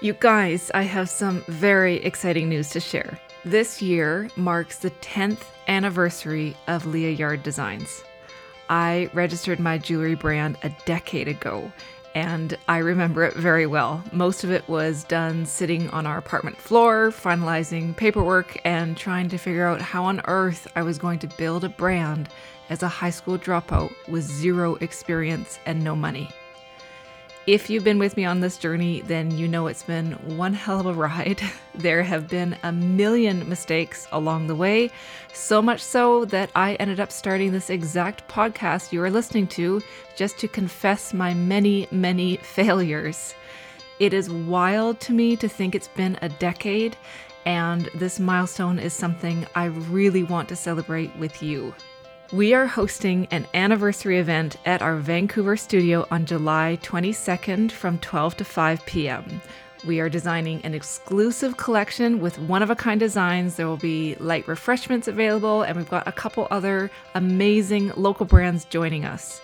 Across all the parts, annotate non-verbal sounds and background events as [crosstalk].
You guys, I have some very exciting news to share. This year marks the 10th anniversary of Leah Yard Designs. I registered my jewelry brand a decade ago, and I remember it very well. Most of it was done sitting on our apartment floor, finalizing paperwork, and trying to figure out how on earth I was going to build a brand as a high school dropout with zero experience and no money. If you've been with me on this journey, then you know it's been one hell of a ride. [laughs] There have been a million mistakes along the way, so much so that I ended up starting this exact podcast you are listening to just to confess my many, many failures. It is wild to me to think it's been a decade, and this milestone is something I really want to celebrate with you. We are hosting an anniversary event at our Vancouver studio on July 22nd from 12 to 5 p.m. We are designing an exclusive collection with one of a kind designs. There will be light refreshments available, and we've got a couple other amazing local brands joining us.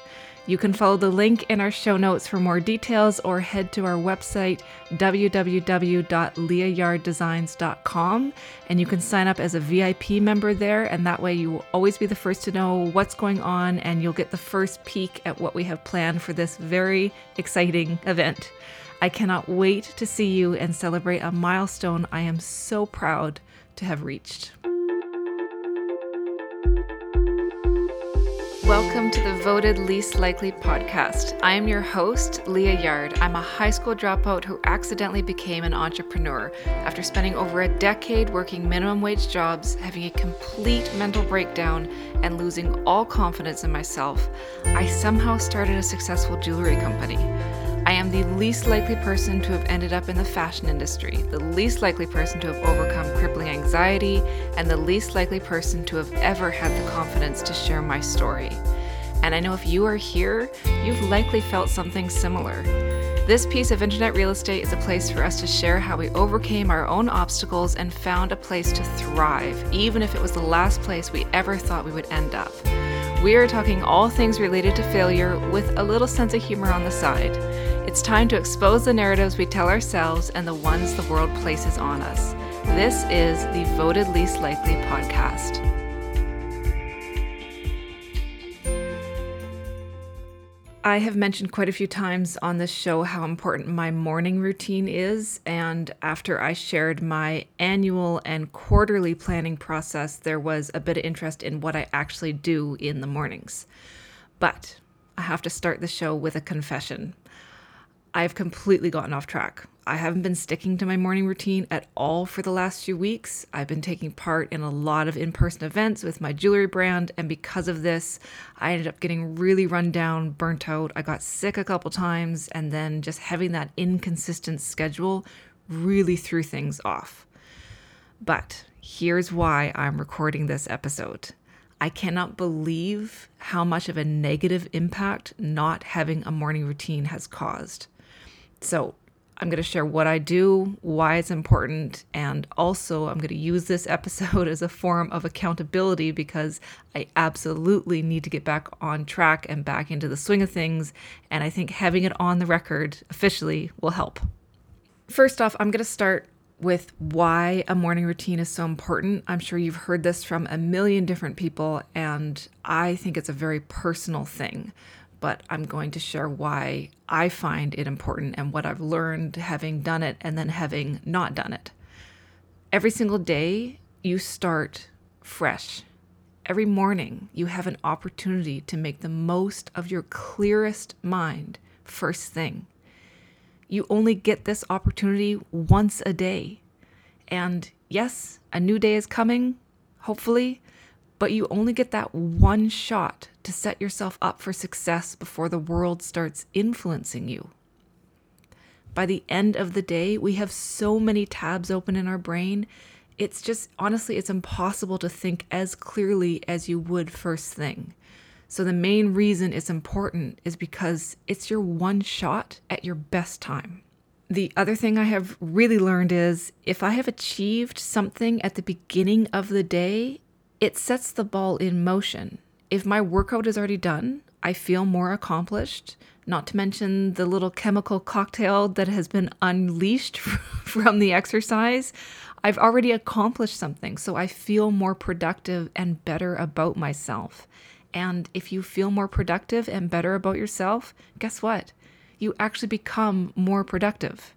You can follow the link in our show notes for more details or head to our website, www.leahyarddesigns.com, and you can sign up as a VIP member there. And that way, you will always be the first to know what's going on, and you'll get the first peek at what we have planned for this very exciting event. I cannot wait to see you and celebrate a milestone I am so proud to have reached. Welcome to the Voted Least Likely podcast. I am your host, Leah Yard. I'm a high school dropout who accidentally became an entrepreneur. After spending over a decade working minimum wage jobs, having a complete mental breakdown, and losing all confidence in myself, I somehow started a successful jewelry company. I am the least likely person to have ended up in the fashion industry, the least likely person to have overcome crippling anxiety, and the least likely person to have ever had the confidence to share my story. And I know if you are here, you've likely felt something similar. This piece of internet real estate is a place for us to share how we overcame our own obstacles and found a place to thrive, even if it was the last place we ever thought we would end up. We are talking all things related to failure with a little sense of humor on the side. It's time to expose the narratives we tell ourselves and the ones the world places on us. This is the Voted Least Likely podcast. I have mentioned quite a few times on this show how important my morning routine is. And after I shared my annual and quarterly planning process, there was a bit of interest in what I actually do in the mornings. But I have to start the show with a confession. I've completely gotten off track. I haven't been sticking to my morning routine at all for the last few weeks. I've been taking part in a lot of in person events with my jewelry brand, and because of this, I ended up getting really run down, burnt out. I got sick a couple times, and then just having that inconsistent schedule really threw things off. But here's why I'm recording this episode. I cannot believe how much of a negative impact not having a morning routine has caused. So, I'm going to share what I do, why it's important, and also I'm going to use this episode [laughs] as a form of accountability because I absolutely need to get back on track and back into the swing of things. And I think having it on the record officially will help. First off, I'm going to start with why a morning routine is so important. I'm sure you've heard this from a million different people, and I think it's a very personal thing but I'm going to share why I find it important and what I've learned having done it and then having not done it. Every single day, you start fresh. Every morning, you have an opportunity to make the most of your clearest mind first thing. You only get this opportunity once a day. And yes, a new day is coming, hopefully, but you only get that one shot to set yourself up for success before the world starts influencing you. By the end of the day, we have so many tabs open in our brain. It's just honestly, it's impossible to think as clearly as you would first thing. So, the main reason it's important is because it's your one shot at your best time. The other thing I have really learned is if I have achieved something at the beginning of the day, it sets the ball in motion. If my workout is already done, I feel more accomplished. not to mention the little chemical cocktail that has been unleashed [laughs] from the exercise, I've already accomplished something. So I feel more productive and better about myself. And if you feel more productive and better about yourself, guess what? You actually become more productive.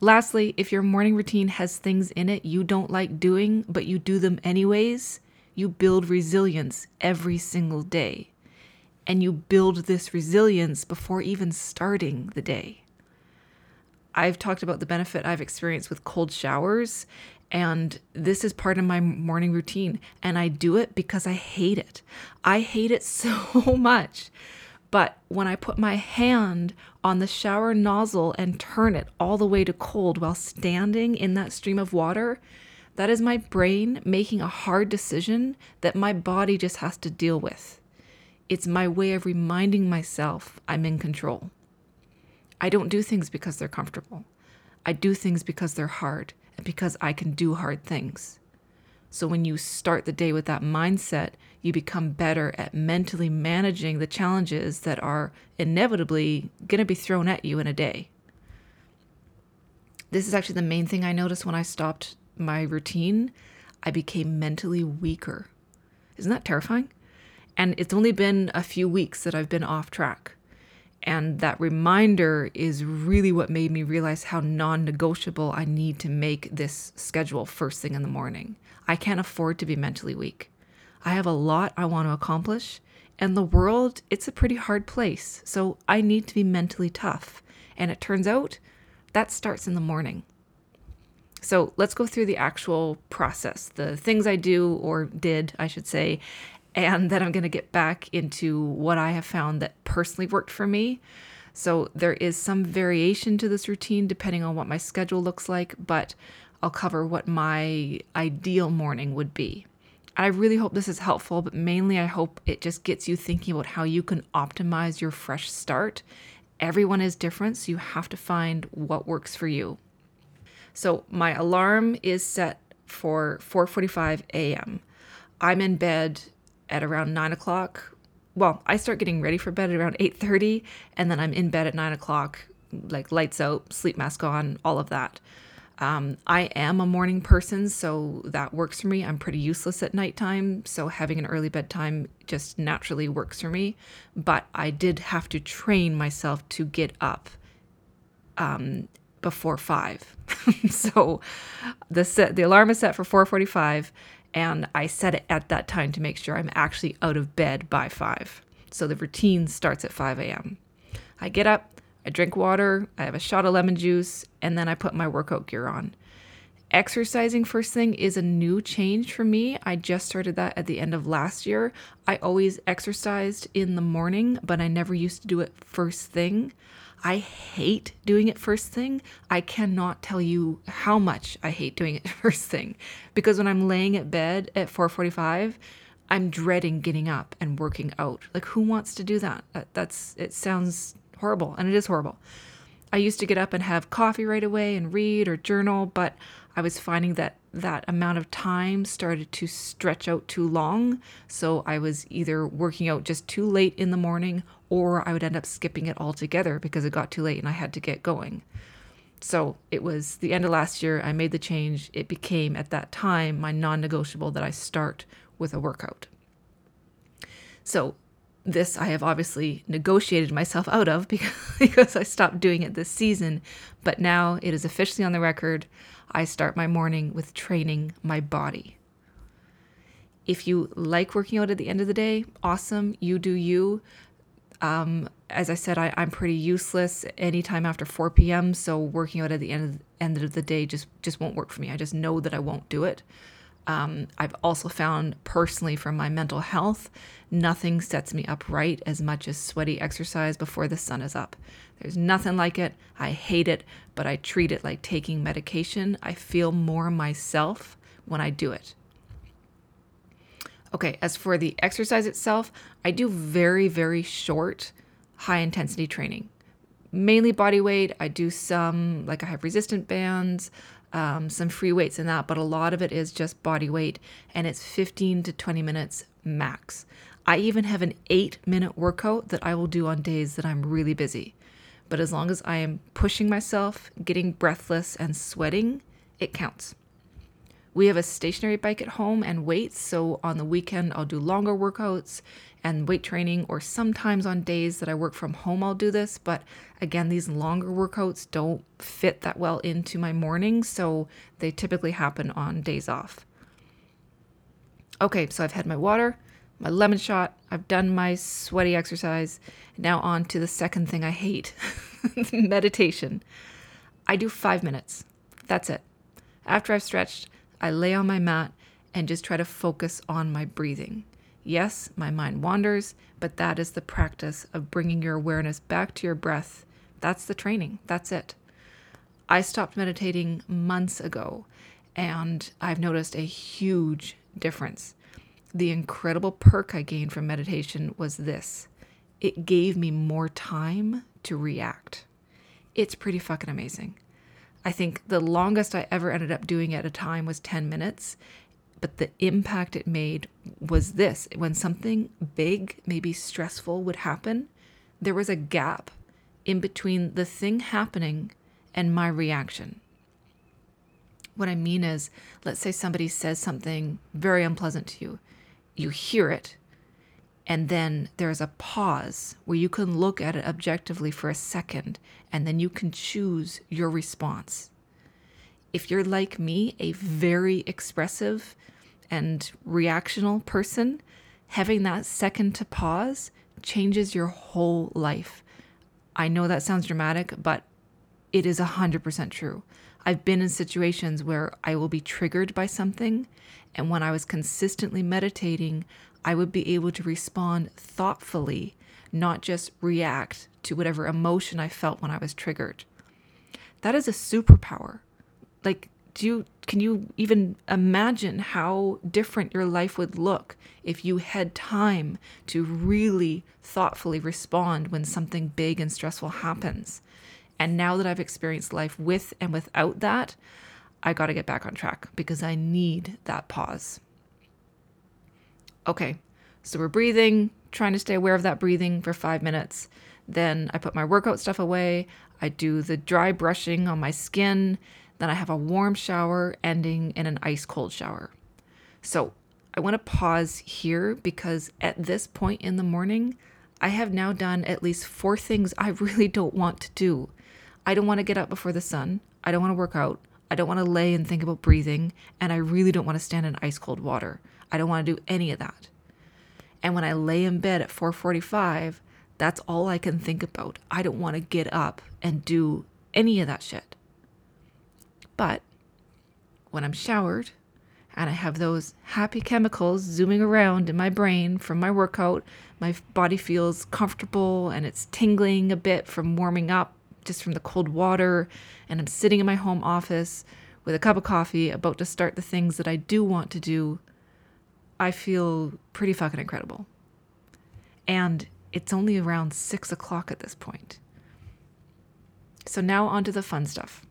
Lastly, if your morning routine has things in it you don't like doing, but you do them anyways, you build resilience every single day. And you build this resilience before even starting the day. I've talked about the benefit I've experienced with cold showers, and this is part of my morning routine. And I do it because I hate it. I hate it [laughs] so much. But when I put my hand on the shower nozzle and turn it all the way to cold while standing in that stream of water, that is my brain making a hard decision that my body just has to deal with. It's my way of reminding myself I'm in control. I don't do things because they're comfortable. I do things because they're hard and because I can do hard things. So when you start the day with that mindset, you become better at mentally managing the challenges that are inevitably going to be thrown at you in a day. This is actually the main thing I noticed when I stopped my routine. I became mentally weaker. Isn't that terrifying? And it's only been a few weeks that I've been off track. And that reminder is really what made me realize how non negotiable I need to make this schedule first thing in the morning. I can't afford to be mentally weak. I have a lot I want to accomplish, and the world, it's a pretty hard place. So I need to be mentally tough. And it turns out that starts in the morning. So let's go through the actual process, the things I do or did, I should say, and then I'm going to get back into what I have found that personally worked for me. So there is some variation to this routine depending on what my schedule looks like, but I'll cover what my ideal morning would be. I really hope this is helpful, but mainly I hope it just gets you thinking about how you can optimize your fresh start. Everyone is different, so you have to find what works for you. So my alarm is set for 4:45 a.m. I'm in bed at around nine o'clock. Well, I start getting ready for bed at around eight thirty, and then I'm in bed at nine o'clock, like lights out, sleep mask on, all of that. Um, I am a morning person, so that works for me. I'm pretty useless at nighttime, so having an early bedtime just naturally works for me. But I did have to train myself to get up um, before five. [laughs] so the set, the alarm is set for 4:45, and I set it at that time to make sure I'm actually out of bed by 5. So the routine starts at 5 a.m. I get up, I drink water, I have a shot of lemon juice, and then I put my workout gear on. Exercising first thing is a new change for me. I just started that at the end of last year. I always exercised in the morning, but I never used to do it first thing. I hate doing it first thing. I cannot tell you how much I hate doing it [laughs] first thing because when I'm laying at bed at 4:45, I'm dreading getting up and working out. Like who wants to do that? That's it sounds horrible and it is horrible. I used to get up and have coffee right away and read or journal, but I was finding that that amount of time started to stretch out too long. So I was either working out just too late in the morning or I would end up skipping it altogether because it got too late and I had to get going. So it was the end of last year. I made the change. It became at that time my non negotiable that I start with a workout. So this I have obviously negotiated myself out of because, [laughs] because I stopped doing it this season, but now it is officially on the record. I start my morning with training my body. If you like working out at the end of the day, awesome, you do you. Um, as I said, I, am pretty useless anytime after 4 p.m. So working out at the end of, end of the day just just won't work for me. I just know that I won't do it. Um, I've also found personally for my mental health, nothing sets me up right as much as sweaty exercise before the sun is up. There's nothing like it. I hate it, but I treat it like taking medication. I feel more myself when I do it. Okay, as for the exercise itself, I do very, very short, high intensity training. Mainly body weight. I do some, like I have resistant bands, um, some free weights in that, but a lot of it is just body weight and it's 15 to 20 minutes max. I even have an eight minute workout that I will do on days that I'm really busy. But as long as I am pushing myself, getting breathless, and sweating, it counts. We have a stationary bike at home and weights, so on the weekend I'll do longer workouts and weight training, or sometimes on days that I work from home I'll do this. But again, these longer workouts don't fit that well into my morning, so they typically happen on days off. Okay, so I've had my water, my lemon shot, I've done my sweaty exercise. Now, on to the second thing I hate [laughs] meditation. I do five minutes. That's it. After I've stretched, I lay on my mat and just try to focus on my breathing. Yes, my mind wanders, but that is the practice of bringing your awareness back to your breath. That's the training. That's it. I stopped meditating months ago and I've noticed a huge difference. The incredible perk I gained from meditation was this it gave me more time to react. It's pretty fucking amazing. I think the longest I ever ended up doing at a time was 10 minutes, but the impact it made was this when something big, maybe stressful, would happen, there was a gap in between the thing happening and my reaction. What I mean is, let's say somebody says something very unpleasant to you. You hear it, and then there's a pause where you can look at it objectively for a second, and then you can choose your response. If you're like me, a very expressive and reactional person, having that second to pause changes your whole life. I know that sounds dramatic, but it is 100% true. I've been in situations where I will be triggered by something, and when I was consistently meditating, I would be able to respond thoughtfully, not just react to whatever emotion I felt when I was triggered. That is a superpower. Like, do you can you even imagine how different your life would look if you had time to really thoughtfully respond when something big and stressful happens? And now that I've experienced life with and without that, I got to get back on track because I need that pause. Okay, so we're breathing, trying to stay aware of that breathing for five minutes. Then I put my workout stuff away. I do the dry brushing on my skin. Then I have a warm shower ending in an ice cold shower. So I want to pause here because at this point in the morning, I have now done at least four things I [laughs] really don't want to do. I don't want to get up before the sun. I don't want to work out. I don't want to lay and think about breathing. And I really don't want to stand in ice cold water. I don't want to do any of that. And when I lay in bed at 4:45, that's all I can think about. I don't want to get up and do any of that shit. But when I'm showered and I have those happy chemicals zooming around in my brain from my workout, my body feels comfortable and it's tingling a bit from warming up just from the cold water, and I'm sitting in my home office with a cup of coffee about to start the things that I do want to do, I feel pretty fucking incredible. And it's only around six o'clock at this point. So now on to the fun stuff.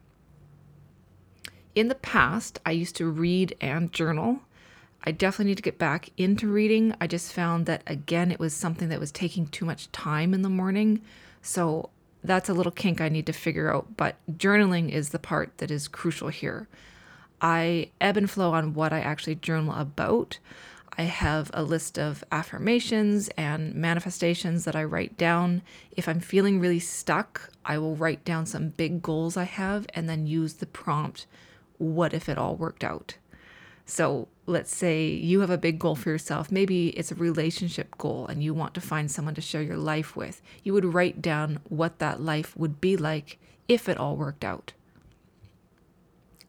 In the past, I used to read and journal. I definitely need to get back into reading. I just found that, again, it was something that was taking too much time in the morning. So that's a little kink I need to figure out, but journaling is the part that is crucial here. I ebb and flow on what I actually journal about. I have a list of affirmations and manifestations that I write down. If I'm feeling really stuck, I will write down some big goals I have and then use the prompt, What if it all worked out? So let's say you have a big goal for yourself. Maybe it's a relationship goal and you want to find someone to share your life with. You would write down what that life would be like if it all worked out.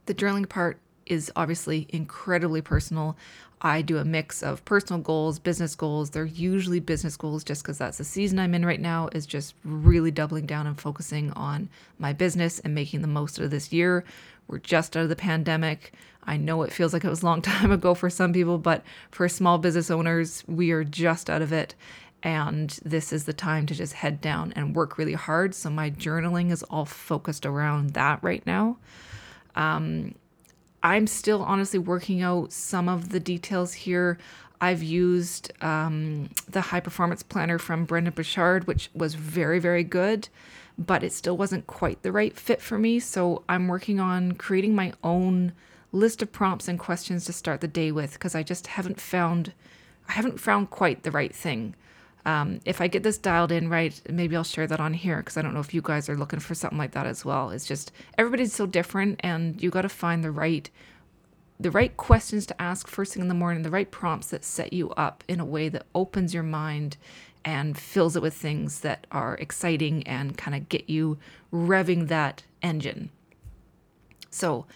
The journaling part is obviously incredibly personal. I do a mix of personal goals, business goals. They're usually business goals just because that's the season I'm in right now, is just really doubling down and focusing on my business and making the most of this year. We're just out of the pandemic. I know it feels like it was a long [laughs] time ago for some people, but for small business owners, we are just out of it. And this is the time to just head down and work really hard. So my journaling is all focused around that right now. Um, I'm still honestly working out some of the details here. I've used um, the high performance planner from Brendon Burchard, which was very, very good, but it still wasn't quite the right fit for me. So I'm working on creating my own list of prompts and questions to start the day with because I just haven't found I haven't found quite the right thing. Um, if I get this dialed in right, maybe I'll share that on here because I don't know if you guys are looking for something like that as well. It's just everybody's so different, and you got to find the right the right questions to ask first thing in the morning, the right prompts that set you up in a way that opens your mind and fills it with things that are exciting and kind of get you revving that engine. So,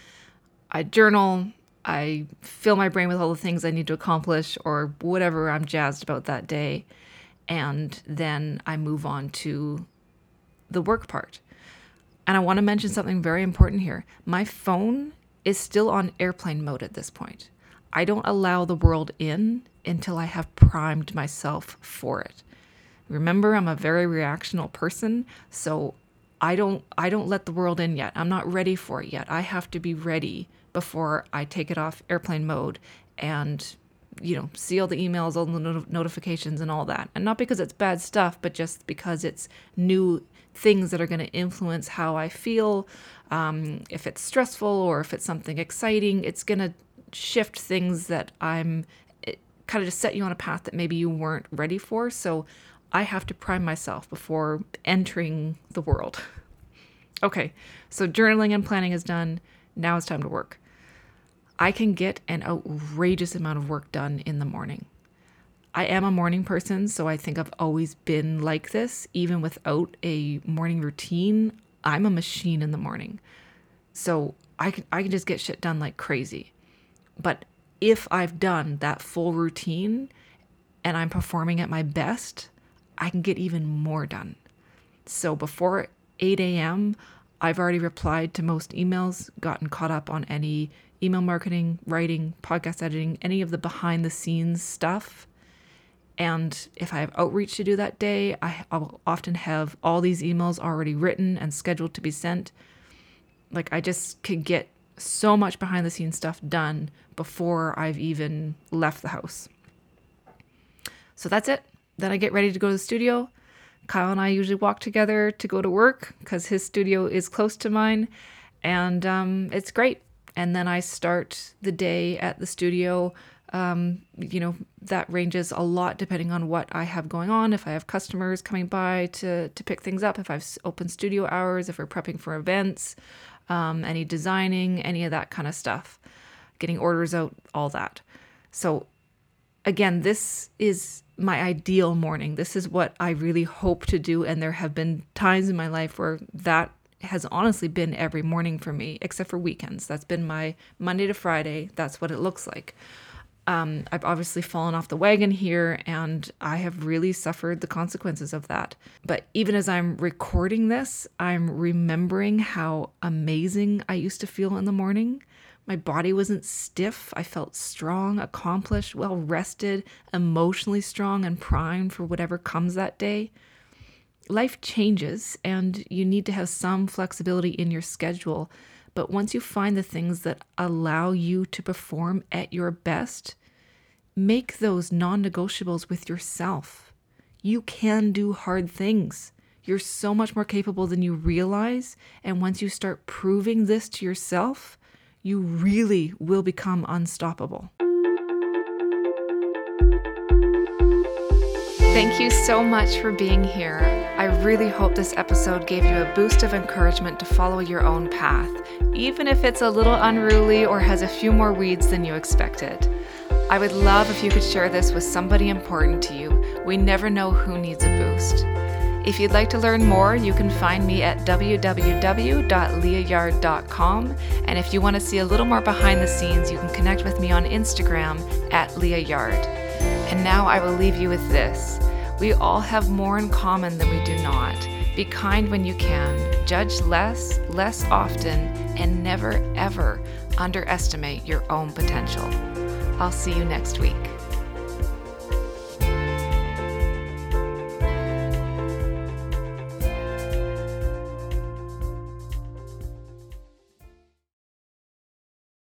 I journal, I fill my brain with all the things I need to accomplish or whatever I'm jazzed about that day. And then I move on to the work part. And I want to mention something very important here. My phone is still on airplane mode at this point. I don't allow the world in until I have primed myself for it. Remember, I'm a very reactional person, so I don't I don't let the world in yet. I'm not ready for it yet. I have to be ready before I take it off airplane mode and you know see all the emails all the not- notifications and all that. And not because it's bad stuff but just because it's new things that are going to influence how i feel. Um, if it's stressful or if it's something exciting it's going to shift things that i'm kind of just set you on a path that maybe you weren't ready for. So i have to prime myself before entering the world. [laughs] Okay so journaling and planning is done. Now it's time to work I can get an outrageous amount of work done in the morning. I am a morning person, so I think I've always been like this. Even without a morning routine, I'm a machine in the morning. So I can, I can just get shit done like crazy. But if I've done that full routine and I'm performing at my best, I can get even more done. So before 8 a.m., I've already replied to most emails, gotten caught up on any email marketing, writing, podcast editing, any of the behind the scenes stuff. And if I have outreach to do that day, I, will often have all these emails already written and scheduled to be sent. Like, I just could get so much behind the scenes stuff done before I've even left the house. So that's it. Then I get ready to go to the studio. Kyle and I usually walk together to go to work because his studio is close to mine. And um, it's great and then I start the day at the studio. Um, you know, that ranges a lot depending on what I have going on. If I have customers coming by to, to pick things up, if I've open studio hours, if we're prepping for events, um, any designing, any of that kind of stuff, getting orders out, all that. So, again, this is my ideal morning. This is what I really hope to do. And there have been times in my life where that has honestly been every morning for me, except for weekends. That's been my Monday to Friday. That's what it looks like. Um, I've obviously fallen off the wagon here and I have really suffered the consequences of that. But even as I'm recording this, I'm remembering how amazing I used to feel in the morning. My body wasn't stiff. I felt strong, accomplished, well rested, emotionally strong, and primed for whatever comes that day life changes and you need to have some flexibility in your schedule. But once you find the things that allow you to perform at your best, make those non negotiables with yourself. You can do hard things. You're so much more capable than you realize. And once you start proving this to yourself, you really will become unstoppable. Thank you so much for being here. I really hope this episode gave you a boost of encouragement to follow your own path, even if it's a little unruly or has a few more weeds than you expected. I would love if you could share this with somebody important to you. We never know who needs a boost. If you'd like to learn more, you can find me at www.leahyard.com. And if you want to see a little more behind the scenes, you can connect with me on Instagram at Leah Yard. And now I will leave you with this. We all have more in common than we do not. Be kind when you can, judge less, less often, and never, ever underestimate your own potential. I'll see you next week.